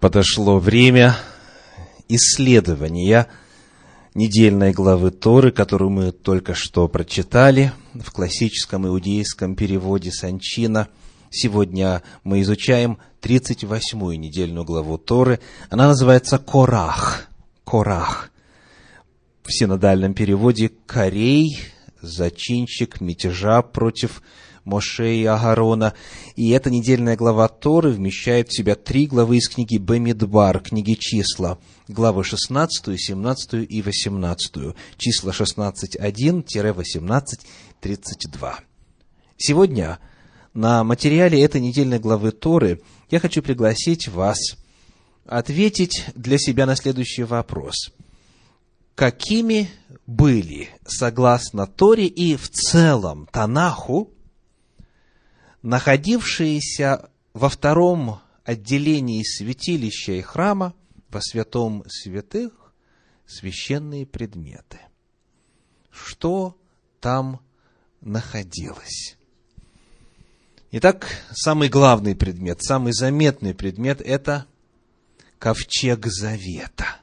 подошло время исследования недельной главы Торы, которую мы только что прочитали в классическом иудейском переводе Санчина. Сегодня мы изучаем 38-ю недельную главу Торы. Она называется Корах. Корах. В синодальном переводе Корей, зачинщик мятежа против Моше и Агарона. И эта недельная глава Торы вмещает в себя три главы из книги Бемидбар, книги числа, главы 16, 17 и 18, числа 16.1-18.32. Сегодня на материале этой недельной главы Торы я хочу пригласить вас ответить для себя на следующий вопрос. Какими были, согласно Торе и в целом Танаху, находившиеся во втором отделении святилища и храма, во святом святых, священные предметы. Что там находилось? Итак, самый главный предмет, самый заметный предмет – это ковчег завета.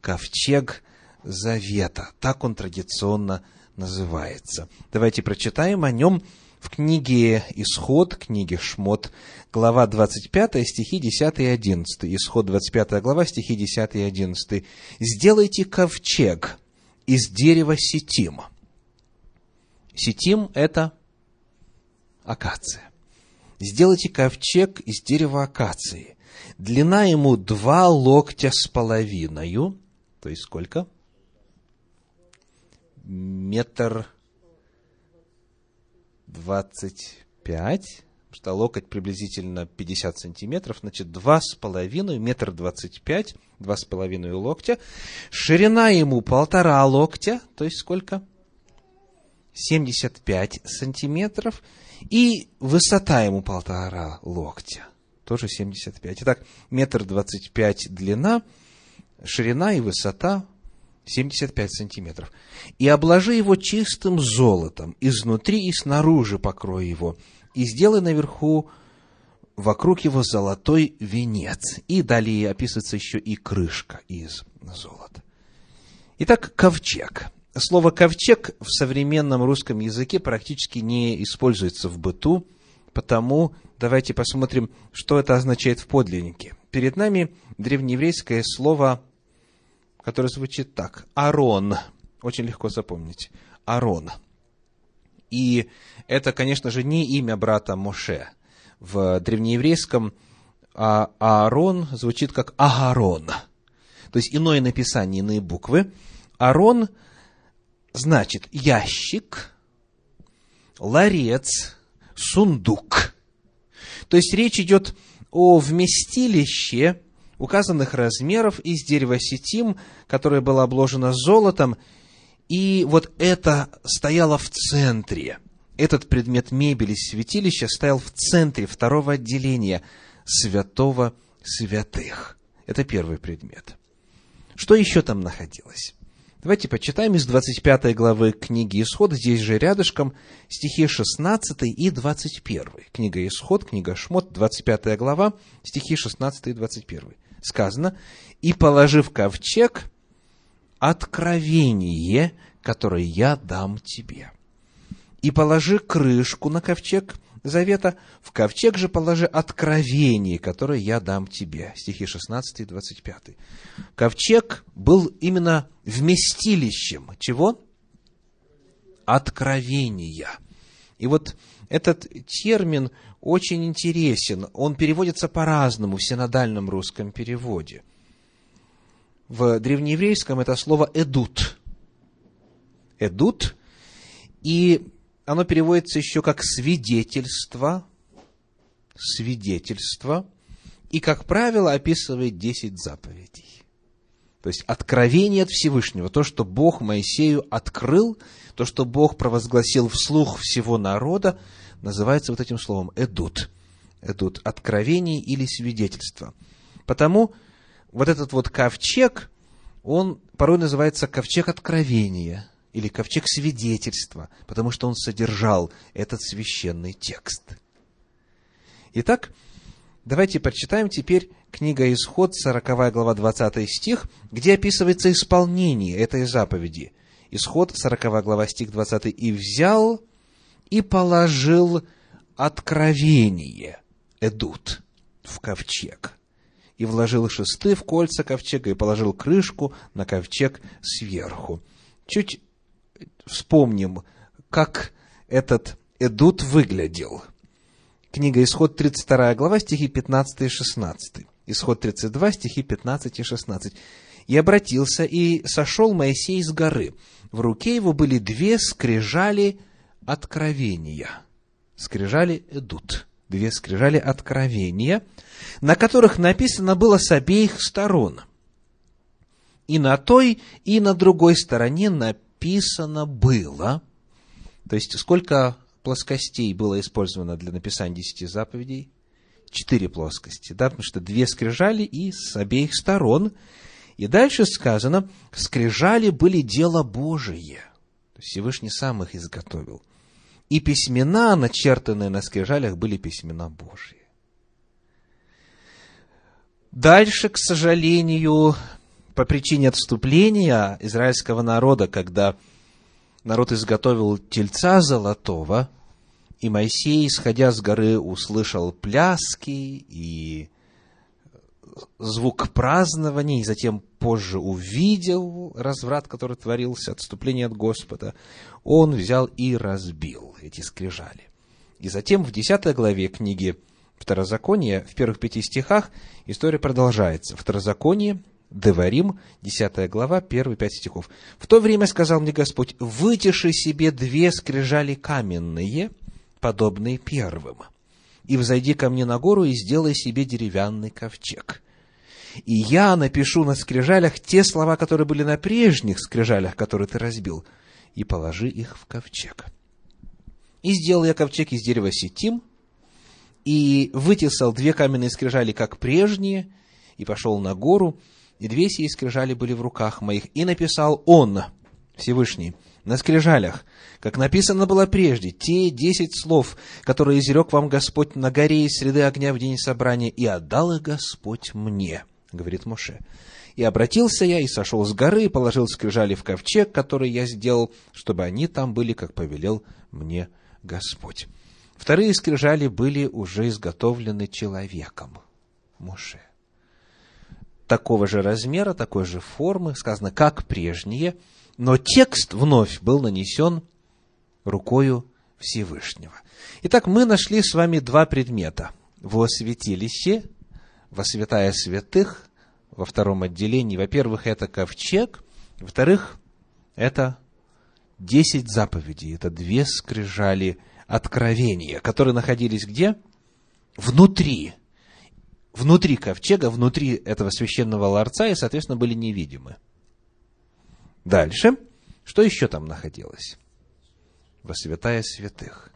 Ковчег завета. Так он традиционно называется. Давайте прочитаем о нем в книге Исход, книге Шмот, глава 25, стихи 10 и 11. Исход 25 глава, стихи 10 и 11. «Сделайте ковчег из дерева сетим». Сетим – это акация. Сделайте ковчег из дерева акации. Длина ему два локтя с половиной. То есть сколько? Метр 25, что локоть приблизительно 50 сантиметров, значит, 2,5, метр 25, 2,5 локтя. Ширина ему полтора локтя, то есть сколько? 75 сантиметров. И высота ему полтора локтя, тоже 75. Итак, метр 25 длина, ширина и высота 75 сантиметров. И обложи его чистым золотом, изнутри и снаружи покрой его, и сделай наверху вокруг его золотой венец. И далее описывается еще и крышка из золота. Итак, ковчег. Слово ковчег в современном русском языке практически не используется в быту, потому давайте посмотрим, что это означает в подлиннике. Перед нами древнееврейское слово который звучит так. Арон. Очень легко запомнить. Арон. И это, конечно же, не имя брата Моше. В древнееврейском а Аарон звучит как Агарон. То есть иное написание, иные буквы. Арон значит ящик, ларец, сундук. То есть речь идет о вместилище, указанных размеров из дерева сетим, которое было обложено золотом, и вот это стояло в центре. Этот предмет мебели святилища стоял в центре второго отделения святого святых. Это первый предмет. Что еще там находилось? Давайте почитаем из 25 главы книги Исход, здесь же рядышком, стихи 16 и 21. Книга Исход, книга Шмот, 25 глава, стихи 16 и 21 сказано, и положив ковчег, откровение, которое я дам тебе. И положи крышку на ковчег завета, в ковчег же положи откровение, которое я дам тебе. Стихи 16 и 25. Ковчег был именно вместилищем чего? Откровения. И вот этот термин очень интересен. Он переводится по-разному в синодальном русском переводе. В древнееврейском это слово «эдут». «Эдут». И оно переводится еще как «свидетельство», «свидетельство», и, как правило, описывает десять заповедей. То есть откровение от Всевышнего, то, что Бог Моисею открыл, то, что Бог провозгласил вслух всего народа, называется вот этим словом «эдут». «Эдут» – откровение или свидетельство. Потому вот этот вот ковчег, он порой называется ковчег откровения или ковчег свидетельства, потому что он содержал этот священный текст. Итак, Давайте прочитаем теперь книга Исход, 40 глава, 20 стих, где описывается исполнение этой заповеди. Исход, 40 глава, стих 20. «И взял и положил откровение, эдут, в ковчег, и вложил шесты в кольца ковчега, и положил крышку на ковчег сверху». Чуть вспомним, как этот эдут выглядел. Книга Исход, 32 глава, стихи 15 и 16. Исход 32, стихи 15 и 16. «И обратился, и сошел Моисей с горы. В руке его были две скрижали откровения». Скрижали идут. Две скрижали откровения, на которых написано было с обеих сторон. И на той, и на другой стороне написано было. То есть, сколько плоскостей было использовано для написания десяти заповедей? Четыре плоскости, да, потому что две скрижали и с обеих сторон. И дальше сказано, скрижали были дело Божие. Всевышний сам их изготовил. И письмена, начертанные на скрижалях, были письмена Божьи. Дальше, к сожалению, по причине отступления израильского народа, когда народ изготовил тельца золотого, и Моисей, сходя с горы, услышал пляски и звук празднования, и затем позже увидел разврат, который творился, отступление от Господа, он взял и разбил эти скрижали. И затем в 10 главе книги Второзакония, в первых пяти стихах, история продолжается. Второзаконие, Деварим, 10 глава, первые пять стихов. «В то время сказал мне Господь, вытеши себе две скрижали каменные, подобные первым, и взойди ко мне на гору и сделай себе деревянный ковчег. И я напишу на скрижалях те слова, которые были на прежних скрижалях, которые ты разбил, и положи их в ковчег. И сделал я ковчег из дерева сетим, и вытесал две каменные скрижали, как прежние, и пошел на гору, и две сии скрижали были в руках моих, и написал он, Всевышний, на скрижалях, как написано было прежде, те десять слов, которые изрек вам Господь на горе из среды огня в день собрания, и отдал их Господь мне, говорит Моше. И обратился я, и сошел с горы, и положил скрижали в ковчег, который я сделал, чтобы они там были, как повелел мне Господь. Вторые скрижали были уже изготовлены человеком, Моше такого же размера, такой же формы, сказано, как прежние, но текст вновь был нанесен рукою Всевышнего. Итак, мы нашли с вами два предмета. Во святилище, во святая святых, во втором отделении. Во-первых, это ковчег. Во-вторых, это десять заповедей. Это две скрижали откровения, которые находились где? Внутри внутри ковчега, внутри этого священного ларца и, соответственно, были невидимы. Дальше. Что еще там находилось? Во святая святых.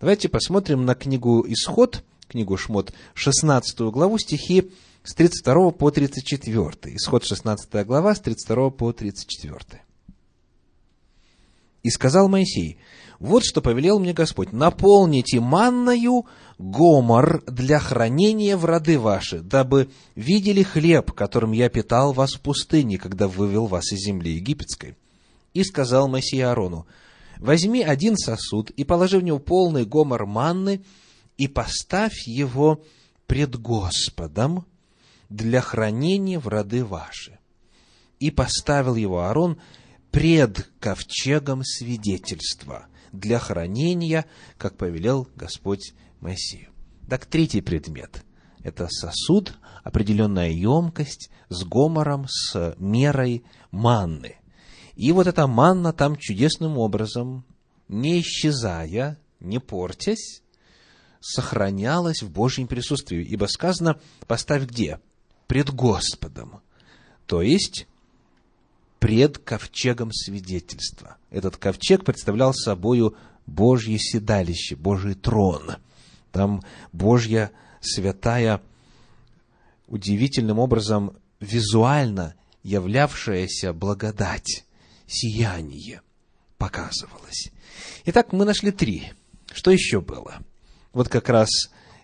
Давайте посмотрим на книгу Исход, книгу Шмот, 16 главу, стихи с 32 по 34. Исход 16 глава, с 32 по 34. «И сказал Моисей, вот что повелел мне Господь, наполните манною гомор для хранения в роды ваши, дабы видели хлеб, которым я питал вас в пустыне, когда вывел вас из земли египетской. И сказал Моисей Аарону, возьми один сосуд и положи в него полный гомор манны и поставь его пред Господом для хранения в роды ваши. И поставил его Аарон пред ковчегом свидетельства для хранения, как повелел Господь Моисею. Так, третий предмет – это сосуд, определенная емкость с гомором, с мерой манны. И вот эта манна там чудесным образом, не исчезая, не портясь, сохранялась в Божьем присутствии. Ибо сказано, поставь где? Пред Господом. То есть, пред ковчегом свидетельства. Этот ковчег представлял собою Божье седалище, Божий трон. Там Божья святая, удивительным образом визуально являвшаяся благодать, сияние показывалось. Итак, мы нашли три. Что еще было? Вот как раз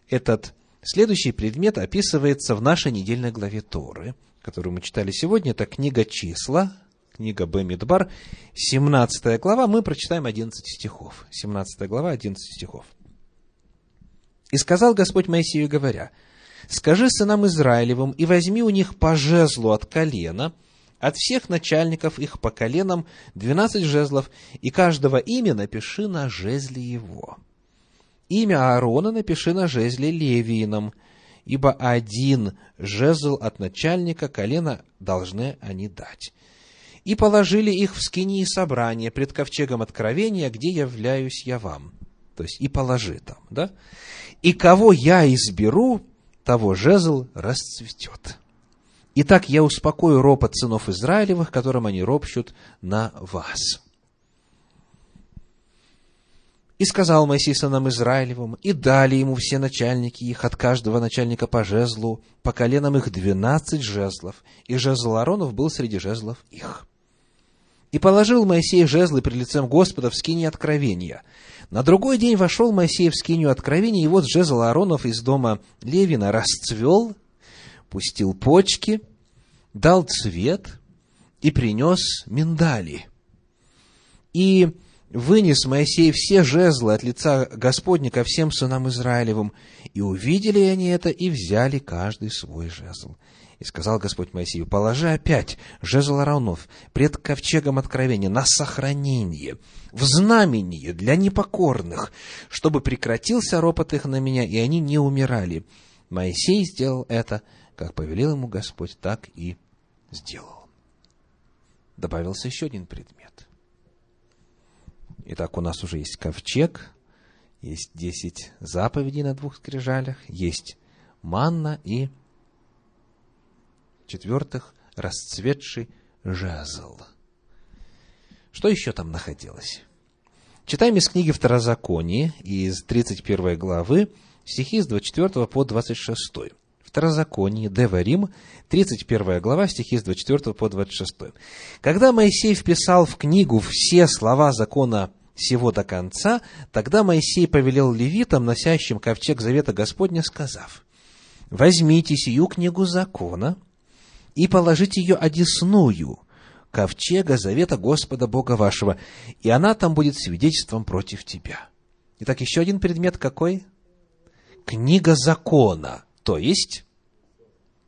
этот Следующий предмет описывается в нашей недельной главе Торы, которую мы читали сегодня. Это книга «Числа», книга Бемидбар, 17 глава. Мы прочитаем 11 стихов. 17 глава, 11 стихов. «И сказал Господь Моисею, говоря, «Скажи сынам Израилевым, и возьми у них по жезлу от колена, от всех начальников их по коленам двенадцать жезлов, и каждого имя напиши на жезле его. Имя Аарона напиши на жезле Левиином, ибо один жезл от начальника колена должны они дать. И положили их в скинии собрания пред ковчегом откровения, где являюсь я вам. То есть, и положи там, да? И кого я изберу, того жезл расцветет. Итак, я успокою ропот сынов Израилевых, которым они ропщут на вас. И сказал Моисей сынам Израилевым, и дали ему все начальники их, от каждого начальника по жезлу, по коленам их двенадцать жезлов, и жезл Аронов был среди жезлов их. И положил Моисей жезлы при лицем Господа в скине откровения, на другой день вошел Моисей в скинию откровения, и вот жезл Ааронов из дома Левина расцвел, пустил почки, дал цвет и принес миндали. И вынес Моисей все жезлы от лица Господня ко всем сынам Израилевым, и увидели они это, и взяли каждый свой жезл. И сказал Господь Моисею, положи опять жезл Аронов пред ковчегом откровения на сохранение, в знамение для непокорных, чтобы прекратился ропот их на меня, и они не умирали. Моисей сделал это, как повелел ему Господь, так и сделал. Добавился еще один предмет. Итак, у нас уже есть ковчег, есть десять заповедей на двух скрижалях, есть манна и в-четвертых, расцветший жезл. Что еще там находилось? Читаем из книги Второзаконие, из 31 главы, стихи с 24 по 26. Второзаконие, Деварим, 31 глава, стихи с 24 по 26. Когда Моисей вписал в книгу все слова закона всего до конца, тогда Моисей повелел левитам, носящим ковчег завета Господня, сказав, «Возьмите сию книгу закона, и положите ее одесную ковчега завета Господа Бога вашего, и она там будет свидетельством против тебя. Итак, еще один предмет какой? Книга закона, то есть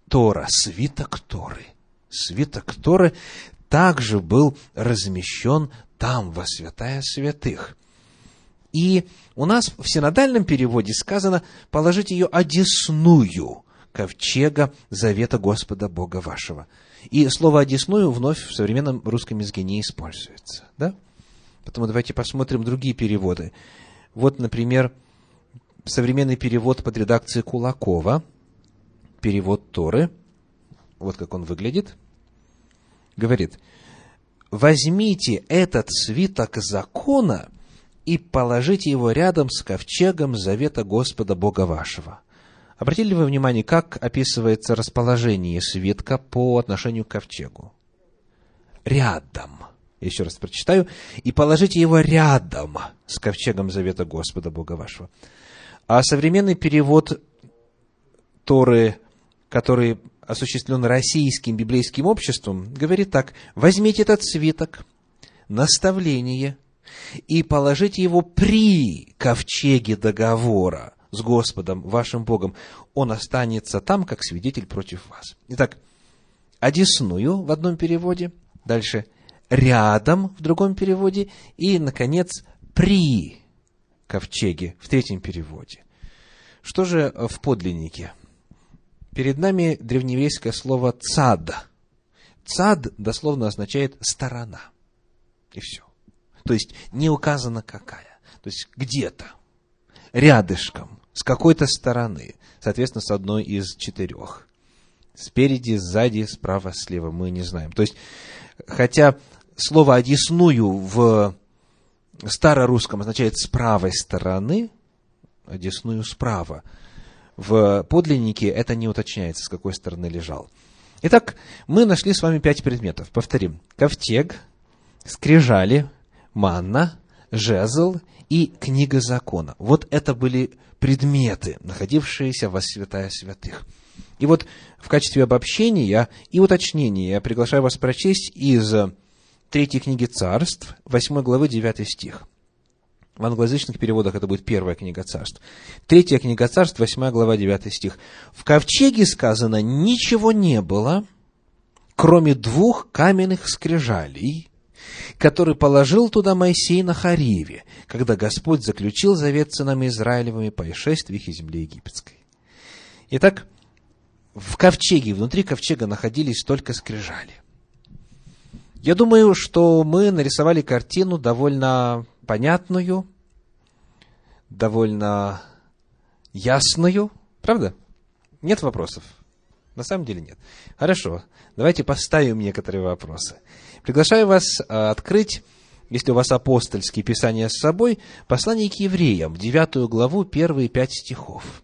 Тора, свиток Торы. Свиток Торы также был размещен там, во святая святых. И у нас в синодальном переводе сказано положить ее одесную ковчега завета Господа Бога вашего. И слово «одесную» вновь в современном русском языке не используется. Да? Поэтому давайте посмотрим другие переводы. Вот, например, современный перевод под редакцией Кулакова, перевод Торы, вот как он выглядит, говорит, возьмите этот свиток закона и положите его рядом с ковчегом завета Господа Бога вашего. Обратили ли вы внимание, как описывается расположение свитка по отношению к ковчегу? Рядом. Еще раз прочитаю. «И положите его рядом с ковчегом завета Господа Бога вашего». А современный перевод Торы, который осуществлен российским библейским обществом, говорит так. «Возьмите этот свиток, наставление, и положите его при ковчеге договора, с Господом, вашим Богом, он останется там, как свидетель против вас. Итак, одесную в одном переводе, дальше рядом в другом переводе и, наконец, при ковчеге в третьем переводе. Что же в подлиннике? Перед нами древнееврейское слово «цад». «Цад» дословно означает «сторона». И все. То есть, не указано какая. То есть, где-то, рядышком, с какой-то стороны, соответственно, с одной из четырех. Спереди, сзади, справа, слева, мы не знаем. То есть, хотя слово «одесную» в старорусском означает «с правой стороны», «одесную справа», в подлиннике это не уточняется, с какой стороны лежал. Итак, мы нашли с вами пять предметов. Повторим. Ковтег, скрижали, манна, жезл и книга закона. Вот это были предметы, находившиеся во святая святых. И вот в качестве обобщения и уточнения я приглашаю вас прочесть из третьей книги царств, 8 главы, 9 стих. В англоязычных переводах это будет первая книга царств. Третья книга царств, 8 глава, 9 стих. В ковчеге сказано, ничего не было, кроме двух каменных скрижалей, который положил туда Моисей на Хариве, когда Господь заключил завет с сынами Израилевыми по исшествиях из земли египетской. Итак, в ковчеге, внутри ковчега находились только скрижали. Я думаю, что мы нарисовали картину довольно понятную, довольно ясную. Правда? Нет вопросов? На самом деле нет. Хорошо. Давайте поставим некоторые вопросы. Приглашаю вас а, открыть, если у вас апостольские писания с собой, послание к евреям, девятую главу, первые пять стихов.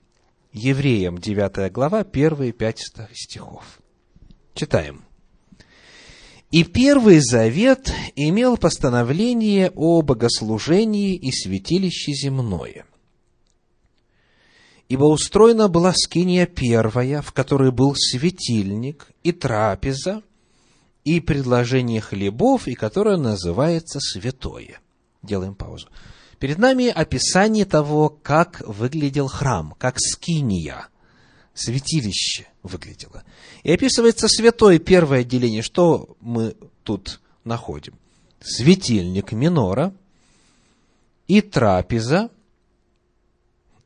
Евреям, девятая глава, первые пять стихов. Читаем. И Первый Завет имел постановление о богослужении и святилище земное. Ибо устроена была скиния первая, в которой был светильник и трапеза, и предложение хлебов, и которое называется святое. Делаем паузу. Перед нами описание того, как выглядел храм, как скиния, святилище выглядело. И описывается святое первое отделение. Что мы тут находим? Светильник минора и трапеза,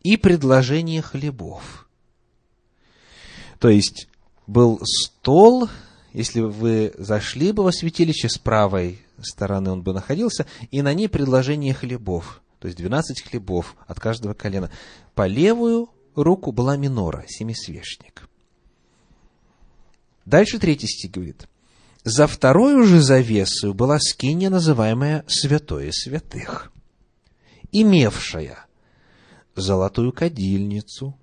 и предложение хлебов. То есть, был стол, если вы зашли бы во святилище с правой стороны, он бы находился, и на ней предложение хлебов, то есть 12 хлебов от каждого колена. По левую руку была минора, семисвечник. Дальше третий стих говорит. За вторую же завесу была скиния, называемая Святое Святых, имевшая золотую кадильницу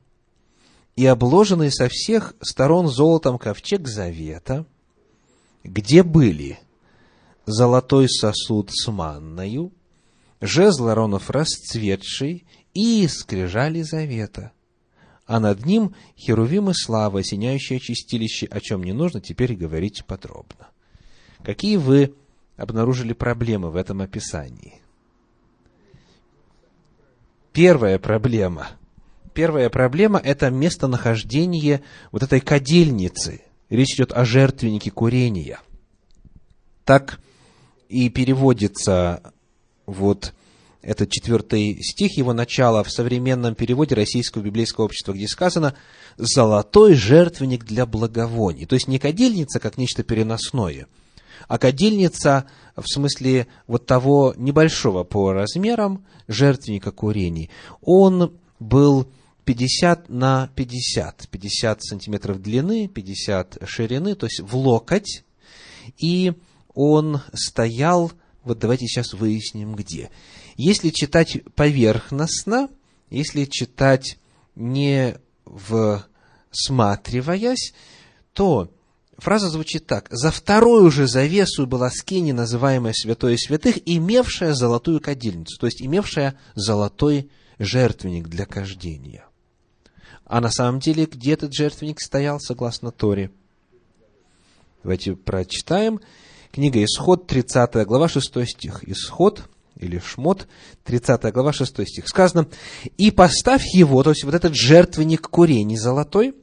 и обложенный со всех сторон золотом ковчег завета, где были золотой сосуд с манною, жезл Аронов расцветший и скрижали завета – а над ним херувимы слава, осеняющие чистилище, о чем не нужно теперь говорить подробно. Какие вы обнаружили проблемы в этом описании? Первая проблема. Первая проблема – это местонахождение вот этой кадильницы. Речь идет о жертвеннике курения. Так и переводится вот это четвертый стих, его начало в современном переводе Российского библейского общества, где сказано «золотой жертвенник для благовоний». То есть не кадильница, как нечто переносное, а кадильница в смысле вот того небольшого по размерам жертвенника курений. Он был 50 на 50, 50 сантиметров длины, 50 ширины, то есть в локоть, и он стоял, вот давайте сейчас выясним где. Если читать поверхностно, если читать не всматриваясь, то фраза звучит так. «За вторую же завесу была скини, называемая святой святых, имевшая золотую кадильницу», то есть имевшая золотой жертвенник для кождения. А на самом деле, где этот жертвенник стоял, согласно Торе? Давайте прочитаем. Книга Исход, 30 глава, 6 стих. Исход, или Шмот, 30 глава, 6 стих. Сказано, «И поставь его», то есть вот этот жертвенник курений золотой,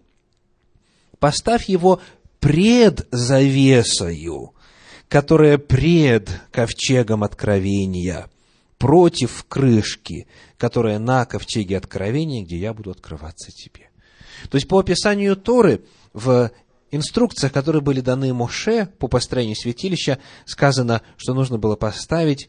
поставь его пред завесою, которая пред ковчегом откровения, против крышки, которая на ковчеге откровения, где я буду открываться тебе. То есть по описанию Торы в инструкциях, которые были даны Моше по построению святилища, сказано, что нужно было поставить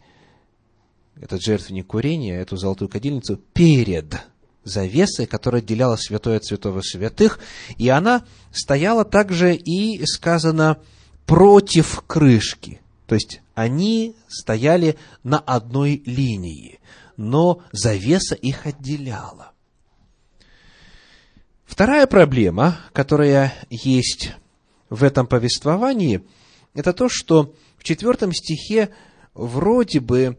этот жертвенник курения, эту золотую кадильницу, перед завесой, которая отделяла святое от святого святых, и она стояла также и, сказано, против крышки. То есть, они стояли на одной линии, но завеса их отделяла. Вторая проблема, которая есть в этом повествовании, это то, что в четвертом стихе вроде бы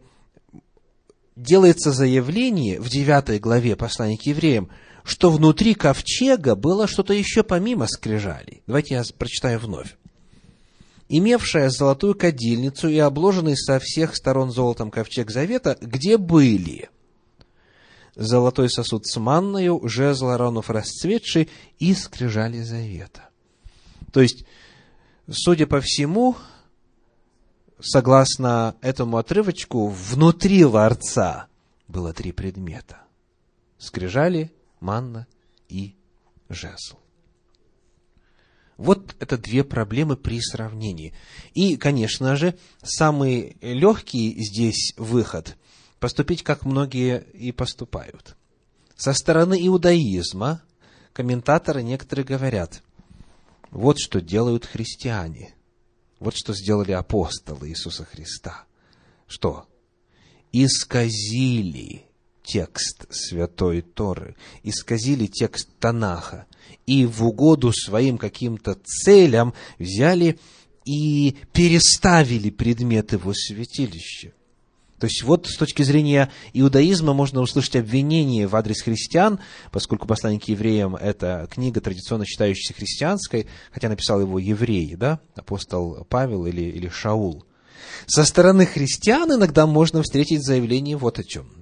делается заявление в 9 главе послания к евреям, что внутри ковчега было что-то еще помимо скрижалей. Давайте я прочитаю вновь. «Имевшая золотую кадильницу и обложенный со всех сторон золотом ковчег завета, где были золотой сосуд с манною, жезл Аронов расцветший и скрижали завета». То есть, судя по всему, согласно этому отрывочку, внутри ларца было три предмета. Скрижали, манна и жезл. Вот это две проблемы при сравнении. И, конечно же, самый легкий здесь выход – поступить, как многие и поступают. Со стороны иудаизма комментаторы некоторые говорят, вот что делают христиане, вот что сделали апостолы Иисуса Христа. Что? Исказили текст Святой Торы, исказили текст Танаха и в угоду своим каким-то целям взяли и переставили предметы во святилище. То есть вот с точки зрения иудаизма можно услышать обвинение в адрес христиан, поскольку послание к евреям – это книга, традиционно считающаяся христианской, хотя написал его еврей, да, апостол Павел или, или Шаул. Со стороны христиан иногда можно встретить заявление вот о чем.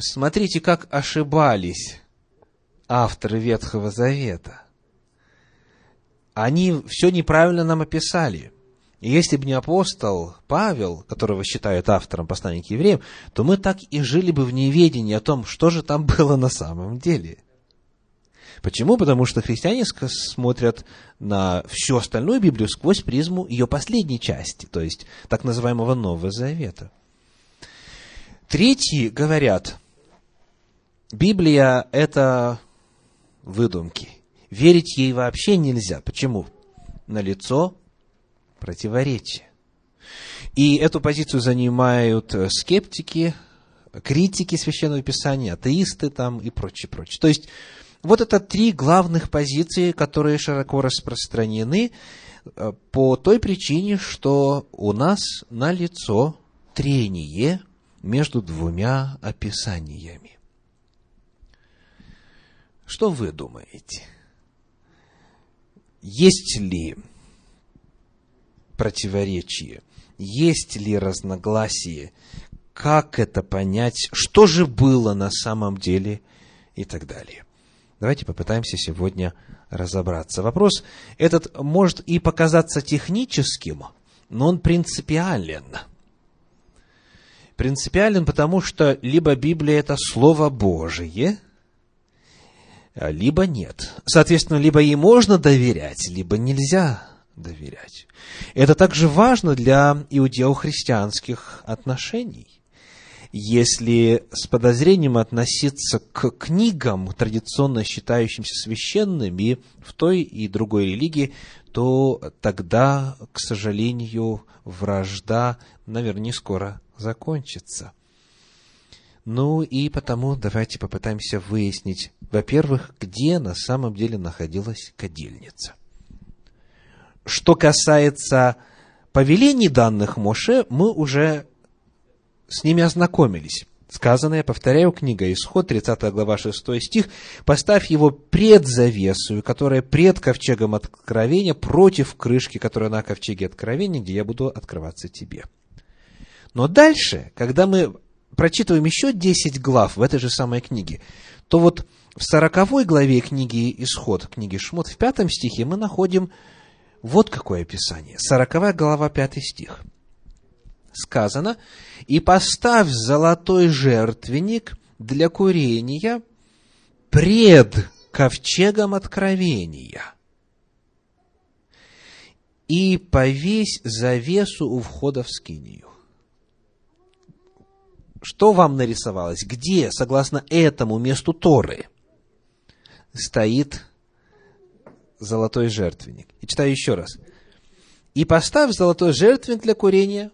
Смотрите, как ошибались авторы Ветхого Завета. Они все неправильно нам описали. И если бы не апостол Павел, которого считают автором послания к евреям, то мы так и жили бы в неведении о том, что же там было на самом деле. Почему? Потому что христиане смотрят на всю остальную Библию сквозь призму ее последней части, то есть так называемого Нового Завета. Третьи говорят – Библия – это выдумки. Верить ей вообще нельзя. Почему? На лицо противоречие. И эту позицию занимают скептики, критики Священного Писания, атеисты там и прочее, прочее. То есть, вот это три главных позиции, которые широко распространены э, по той причине, что у нас на лицо трение между двумя описаниями. Что вы думаете? Есть ли противоречие? Есть ли разногласие? Как это понять? Что же было на самом деле? И так далее. Давайте попытаемся сегодня разобраться. Вопрос этот может и показаться техническим, но он принципиален. Принципиален потому, что либо Библия – это Слово Божие, либо нет. Соответственно, либо ей можно доверять, либо нельзя доверять. Это также важно для иудео-христианских отношений. Если с подозрением относиться к книгам, традиционно считающимся священными в той и другой религии, то тогда, к сожалению, вражда, наверное, не скоро закончится. Ну и потому давайте попытаемся выяснить, во-первых, где на самом деле находилась кадильница. Что касается повелений данных Моше, мы уже с ними ознакомились. Сказанное, повторяю, книга Исход, 30 глава, 6 стих, «Поставь его пред завесою, которая пред ковчегом откровения, против крышки, которая на ковчеге откровения, где я буду открываться тебе». Но дальше, когда мы прочитываем еще 10 глав в этой же самой книге, то вот в 40 главе книги Исход, книги Шмот, в пятом стихе мы находим вот какое описание. 40 глава, 5 стих. Сказано, «И поставь золотой жертвенник для курения пред ковчегом откровения, и повесь завесу у входа в скинию». Что вам нарисовалось? Где, согласно этому месту Торы, стоит золотой жертвенник? И читаю еще раз. «И поставь золотой жертвенник для курения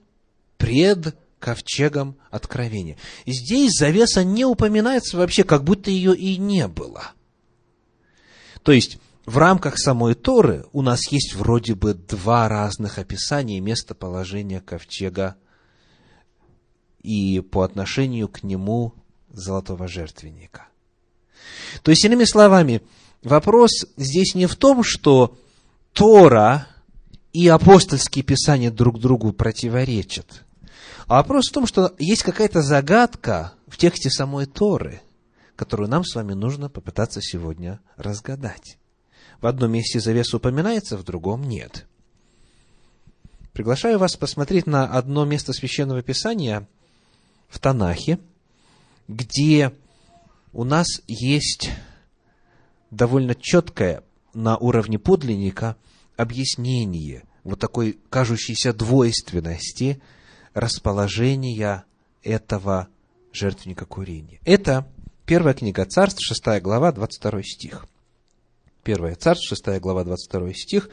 пред ковчегом откровения». Здесь завеса не упоминается вообще, как будто ее и не было. То есть, в рамках самой Торы у нас есть вроде бы два разных описания местоположения ковчега и по отношению к нему золотого жертвенника. То есть, иными словами, вопрос здесь не в том, что Тора и апостольские писания друг другу противоречат, а вопрос в том, что есть какая-то загадка в тексте самой Торы, которую нам с вами нужно попытаться сегодня разгадать. В одном месте завеса упоминается, в другом нет. Приглашаю вас посмотреть на одно место священного писания в Танахе, где у нас есть довольно четкое на уровне подлинника объяснение вот такой кажущейся двойственности расположения этого жертвенника курения. Это первая книга Царств, 6 глава, 22 стих. Первая Царств, 6 глава, 22 стих,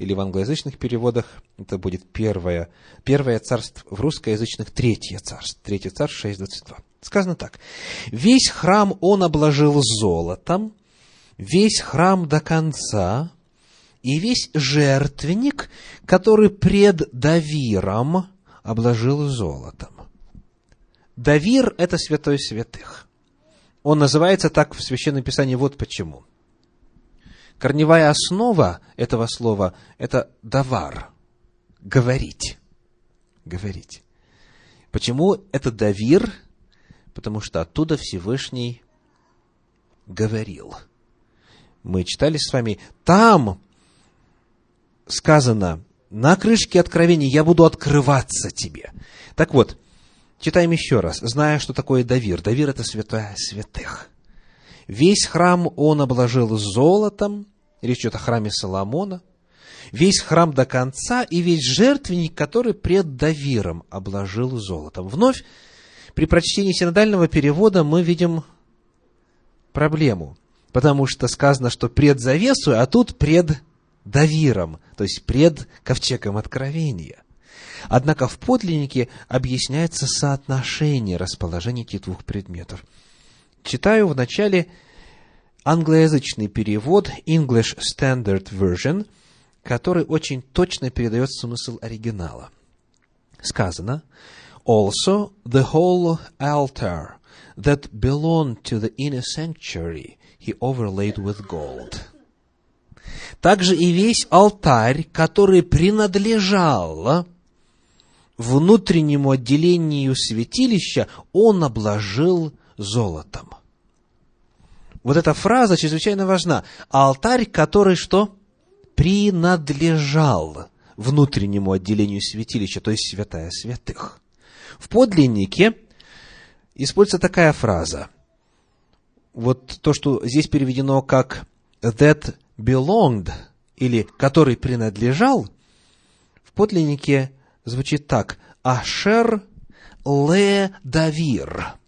или в англоязычных переводах это будет первое, первое царство, в русскоязычных третье царство, третье царство 6.22. Сказано так. «Весь храм он обложил золотом, весь храм до конца, и весь жертвенник, который пред Давиром обложил золотом». Давир – это святой святых. Он называется так в Священном Писании вот почему. Корневая основа этого слова – это давар, говорить, говорить. Почему это давир? Потому что оттуда Всевышний говорил. Мы читали с вами, там сказано, на крышке откровения я буду открываться тебе. Так вот, читаем еще раз, зная, что такое Давир. Давир – это святая святых. Весь храм он обложил золотом, речь идет о храме Соломона, весь храм до конца и весь жертвенник, который пред Давиром обложил золотом. Вновь, при прочтении синодального перевода мы видим проблему, потому что сказано, что пред завесу, а тут пред Давиром, то есть пред ковчегом откровения. Однако в подлиннике объясняется соотношение расположения этих двух предметов – Читаю в начале англоязычный перевод English Standard Version, который очень точно передает смысл оригинала. Сказано, Also, the whole altar that belonged to the inner sanctuary he overlaid with gold. Также и весь алтарь, который принадлежал внутреннему отделению святилища, он обложил золотом. Вот эта фраза чрезвычайно важна. Алтарь, который что? Принадлежал внутреннему отделению святилища, то есть святая святых. В подлиннике используется такая фраза. Вот то, что здесь переведено как that belonged, или который принадлежал, в подлиннике звучит так. Ашер ле давир.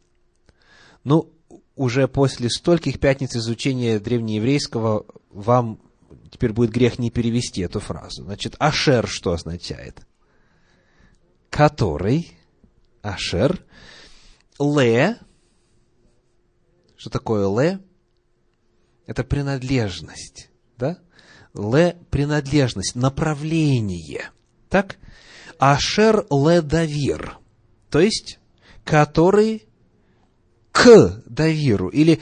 Ну, уже после стольких пятниц изучения древнееврейского вам теперь будет грех не перевести эту фразу. Значит, ашер что означает? Который, ашер, ле, что такое ле? Это принадлежность, да? Ле – принадлежность, направление. Так? Ашер ле давир, то есть, который к Давиру или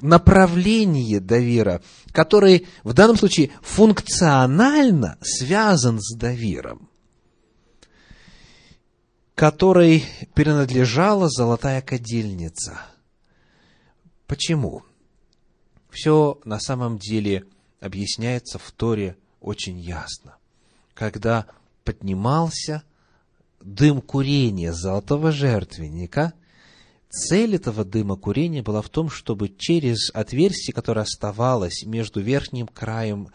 направление Давира, который в данном случае функционально связан с Давиром, которой принадлежала золотая кадильница. Почему? Все на самом деле объясняется в Торе очень ясно. Когда поднимался дым курения золотого жертвенника – Цель этого дыма курения была в том, чтобы через отверстие, которое оставалось между верхним краем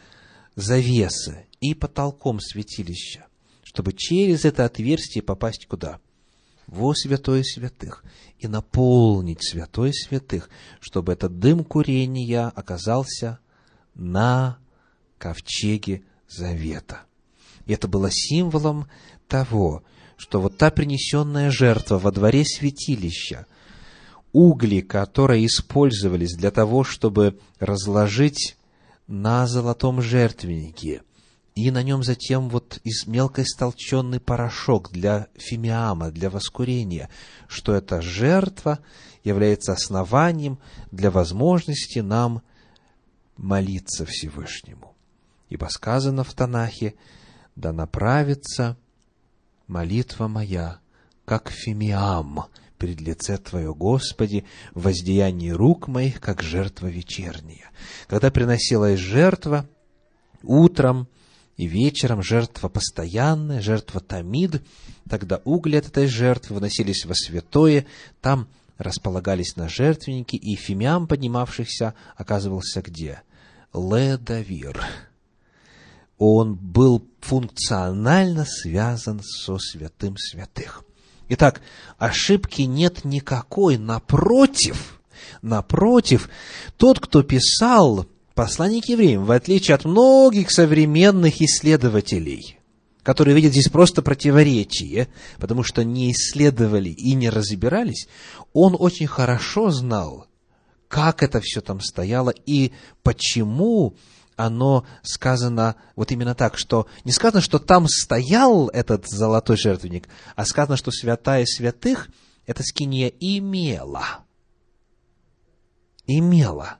завесы и потолком святилища, чтобы через это отверстие попасть куда? Во святое святых и наполнить святое святых, чтобы этот дым курения оказался на ковчеге завета. И это было символом того, что вот та принесенная жертва во дворе святилища – угли, которые использовались для того, чтобы разложить на золотом жертвеннике и на нем затем вот из мелко истолченный порошок для фимиама, для воскурения, что эта жертва является основанием для возможности нам молиться Всевышнему. Ибо сказано в Танахе, да направится молитва моя, как фимиам, пред лице Твое, Господи, в воздеянии рук моих, как жертва вечерняя. Когда приносилась жертва, утром и вечером жертва постоянная, жертва тамид, тогда угли от этой жертвы выносились во святое, там располагались на жертвеннике, и фимиам поднимавшихся оказывался где? Ледавир. Он был функционально связан со святым святых. Итак, ошибки нет никакой, напротив, напротив, тот, кто писал послание к евреям, в отличие от многих современных исследователей, которые видят здесь просто противоречие, потому что не исследовали и не разбирались, он очень хорошо знал, как это все там стояло и почему оно сказано вот именно так, что не сказано, что там стоял этот золотой жертвенник, а сказано, что святая святых эта скиния имела. Имела.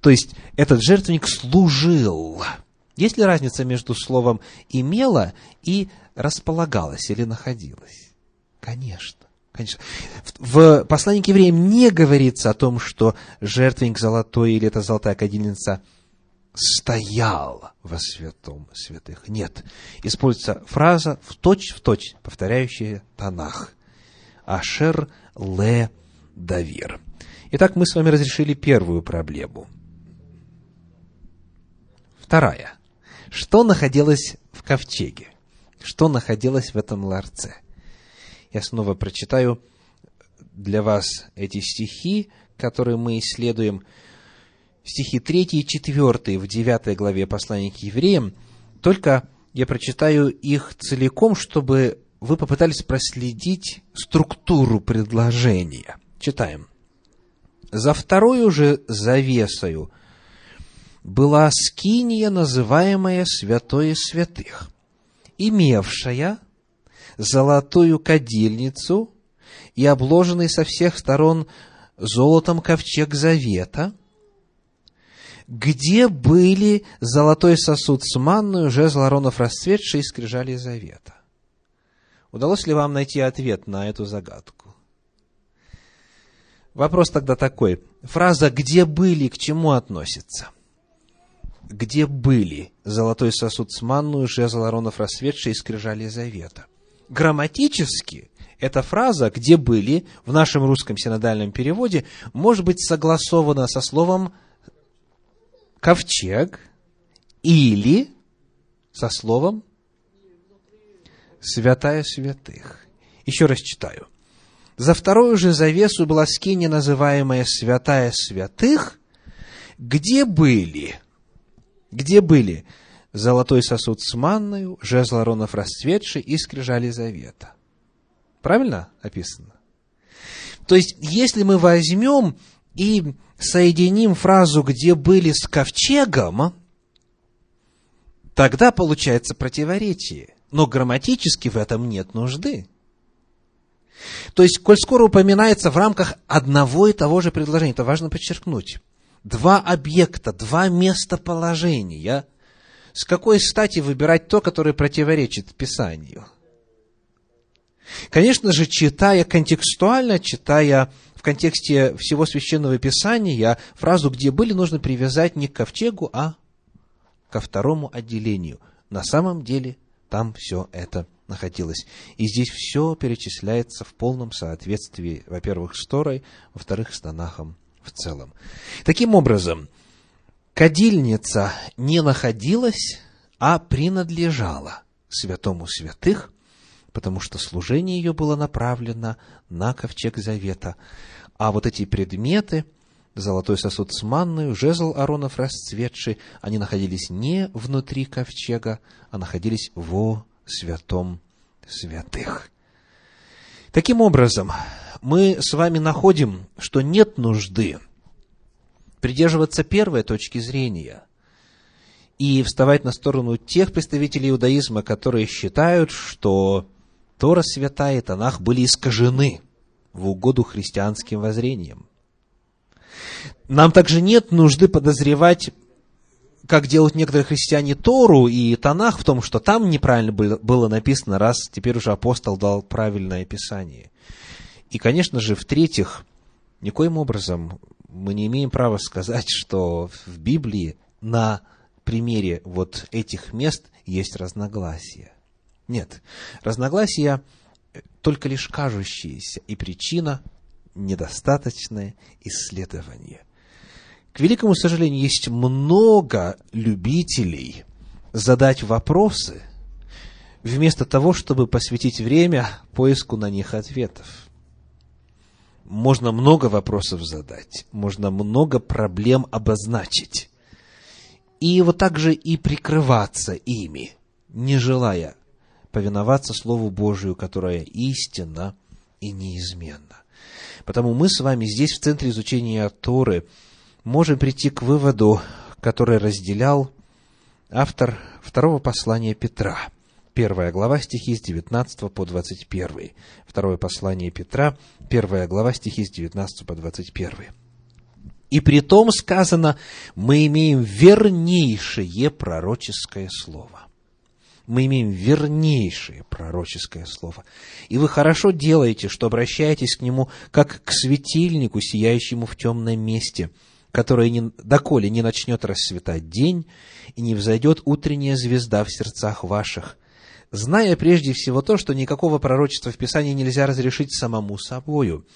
То есть этот жертвенник служил. Есть ли разница между словом имела и располагалась или находилась? Конечно. Конечно. В послании к евреям не говорится о том, что жертвенник золотой или эта золотая кадильница – стоял во святом святых. Нет. Используется фраза в точь в точь, повторяющая Танах. Ашер ле давир. Итак, мы с вами разрешили первую проблему. Вторая. Что находилось в ковчеге? Что находилось в этом ларце? Я снова прочитаю для вас эти стихи, которые мы исследуем стихи 3 и 4 в 9 главе послания к евреям, только я прочитаю их целиком, чтобы вы попытались проследить структуру предложения. Читаем. «За вторую же завесою была скиния, называемая Святое Святых, имевшая золотую кадильницу и обложенный со всех сторон золотом ковчег завета, где были золотой сосуд с манную, жезл Аронов расцветший и скрижали завета? Удалось ли вам найти ответ на эту загадку? Вопрос тогда такой. Фраза «где были» к чему относится? Где были золотой сосуд с манную, жезл Аронов расцветший и скрижали завета? Грамматически эта фраза «где были» в нашем русском синодальном переводе может быть согласована со словом ковчег или со словом святая святых. Еще раз читаю. За вторую же завесу была скиния, называемая святая святых, где были, где были золотой сосуд с манною, жезл Аронов расцветший и скрижали завета. Правильно описано? То есть, если мы возьмем и соединим фразу, где были с ковчегом, тогда получается противоречие. Но грамматически в этом нет нужды. То есть, коль скоро упоминается в рамках одного и того же предложения, это важно подчеркнуть, два объекта, два местоположения, с какой стати выбирать то, которое противоречит Писанию? Конечно же, читая контекстуально, читая в контексте всего священного писания фразу «где были» нужно привязать не к ковчегу, а ко второму отделению. На самом деле там все это находилось. И здесь все перечисляется в полном соответствии, во-первых, с Торой, во-вторых, с Танахом в целом. Таким образом, кадильница не находилась, а принадлежала святому святых, потому что служение ее было направлено на ковчег завета. А вот эти предметы, золотой сосуд с манной, жезл Аронов расцветший, они находились не внутри ковчега, а находились во святом святых. Таким образом, мы с вами находим, что нет нужды придерживаться первой точки зрения и вставать на сторону тех представителей иудаизма, которые считают, что Тора святая и Танах были искажены в угоду христианским воззрениям. Нам также нет нужды подозревать, как делают некоторые христиане Тору и Танах в том, что там неправильно было написано, раз теперь уже апостол дал правильное описание. И, конечно же, в-третьих, никоим образом мы не имеем права сказать, что в Библии на примере вот этих мест есть разногласия. Нет, разногласия только лишь кажущиеся, и причина – недостаточное исследование. К великому сожалению, есть много любителей задать вопросы, вместо того, чтобы посвятить время поиску на них ответов. Можно много вопросов задать, можно много проблем обозначить. И вот так же и прикрываться ими, не желая повиноваться Слову Божию, которое истинно и неизменно. Потому мы с вами здесь, в Центре изучения Торы, можем прийти к выводу, который разделял автор второго послания Петра. Первая глава стихи с 19 по 21. Второе послание Петра, первая глава стихи с 19 по 21. И при том сказано, мы имеем вернейшее пророческое слово мы имеем вернейшее пророческое слово. И вы хорошо делаете, что обращаетесь к нему, как к светильнику, сияющему в темном месте, которое, не, доколе не начнет расцветать день, и не взойдет утренняя звезда в сердцах ваших, зная прежде всего то, что никакого пророчества в Писании нельзя разрешить самому собою,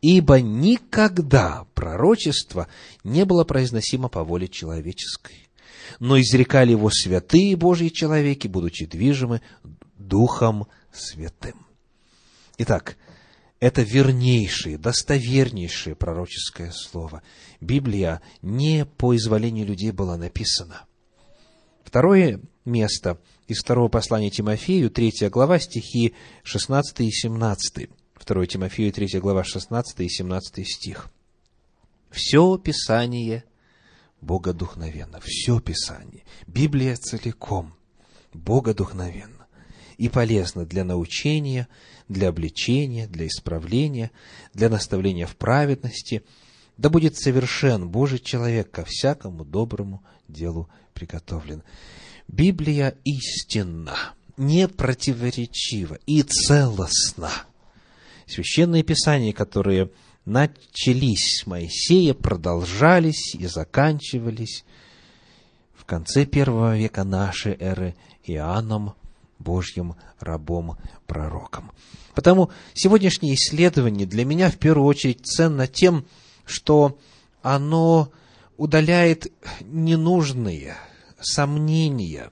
ибо никогда пророчество не было произносимо по воле человеческой но изрекали его святые Божьи человеки, будучи движимы Духом Святым. Итак, это вернейшее, достовернейшее пророческое слово. Библия не по изволению людей была написана. Второе место из второго послания Тимофею, третья глава, стихи 16 и 17. 2 Тимофею, третья глава, 16 и 17 стих. «Все Писание богодухновенно. Все Писание, Библия целиком богодухновенно и полезно для научения, для обличения, для исправления, для наставления в праведности. Да будет совершен Божий человек ко всякому доброму делу приготовлен. Библия истинна, не противоречива и целостна. Священные Писания, которые начались Моисея, продолжались и заканчивались в конце первого века нашей эры Иоанном, Божьим рабом, пророком. Потому сегодняшнее исследование для меня в первую очередь ценно тем, что оно удаляет ненужные сомнения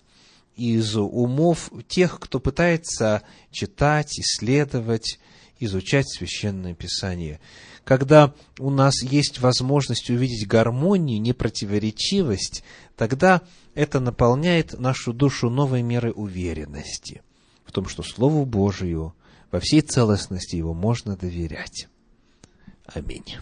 из умов тех, кто пытается читать, исследовать, изучать Священное Писание когда у нас есть возможность увидеть гармонию, непротиворечивость, тогда это наполняет нашу душу новой мерой уверенности в том, что Слову Божию во всей целостности его можно доверять. Аминь.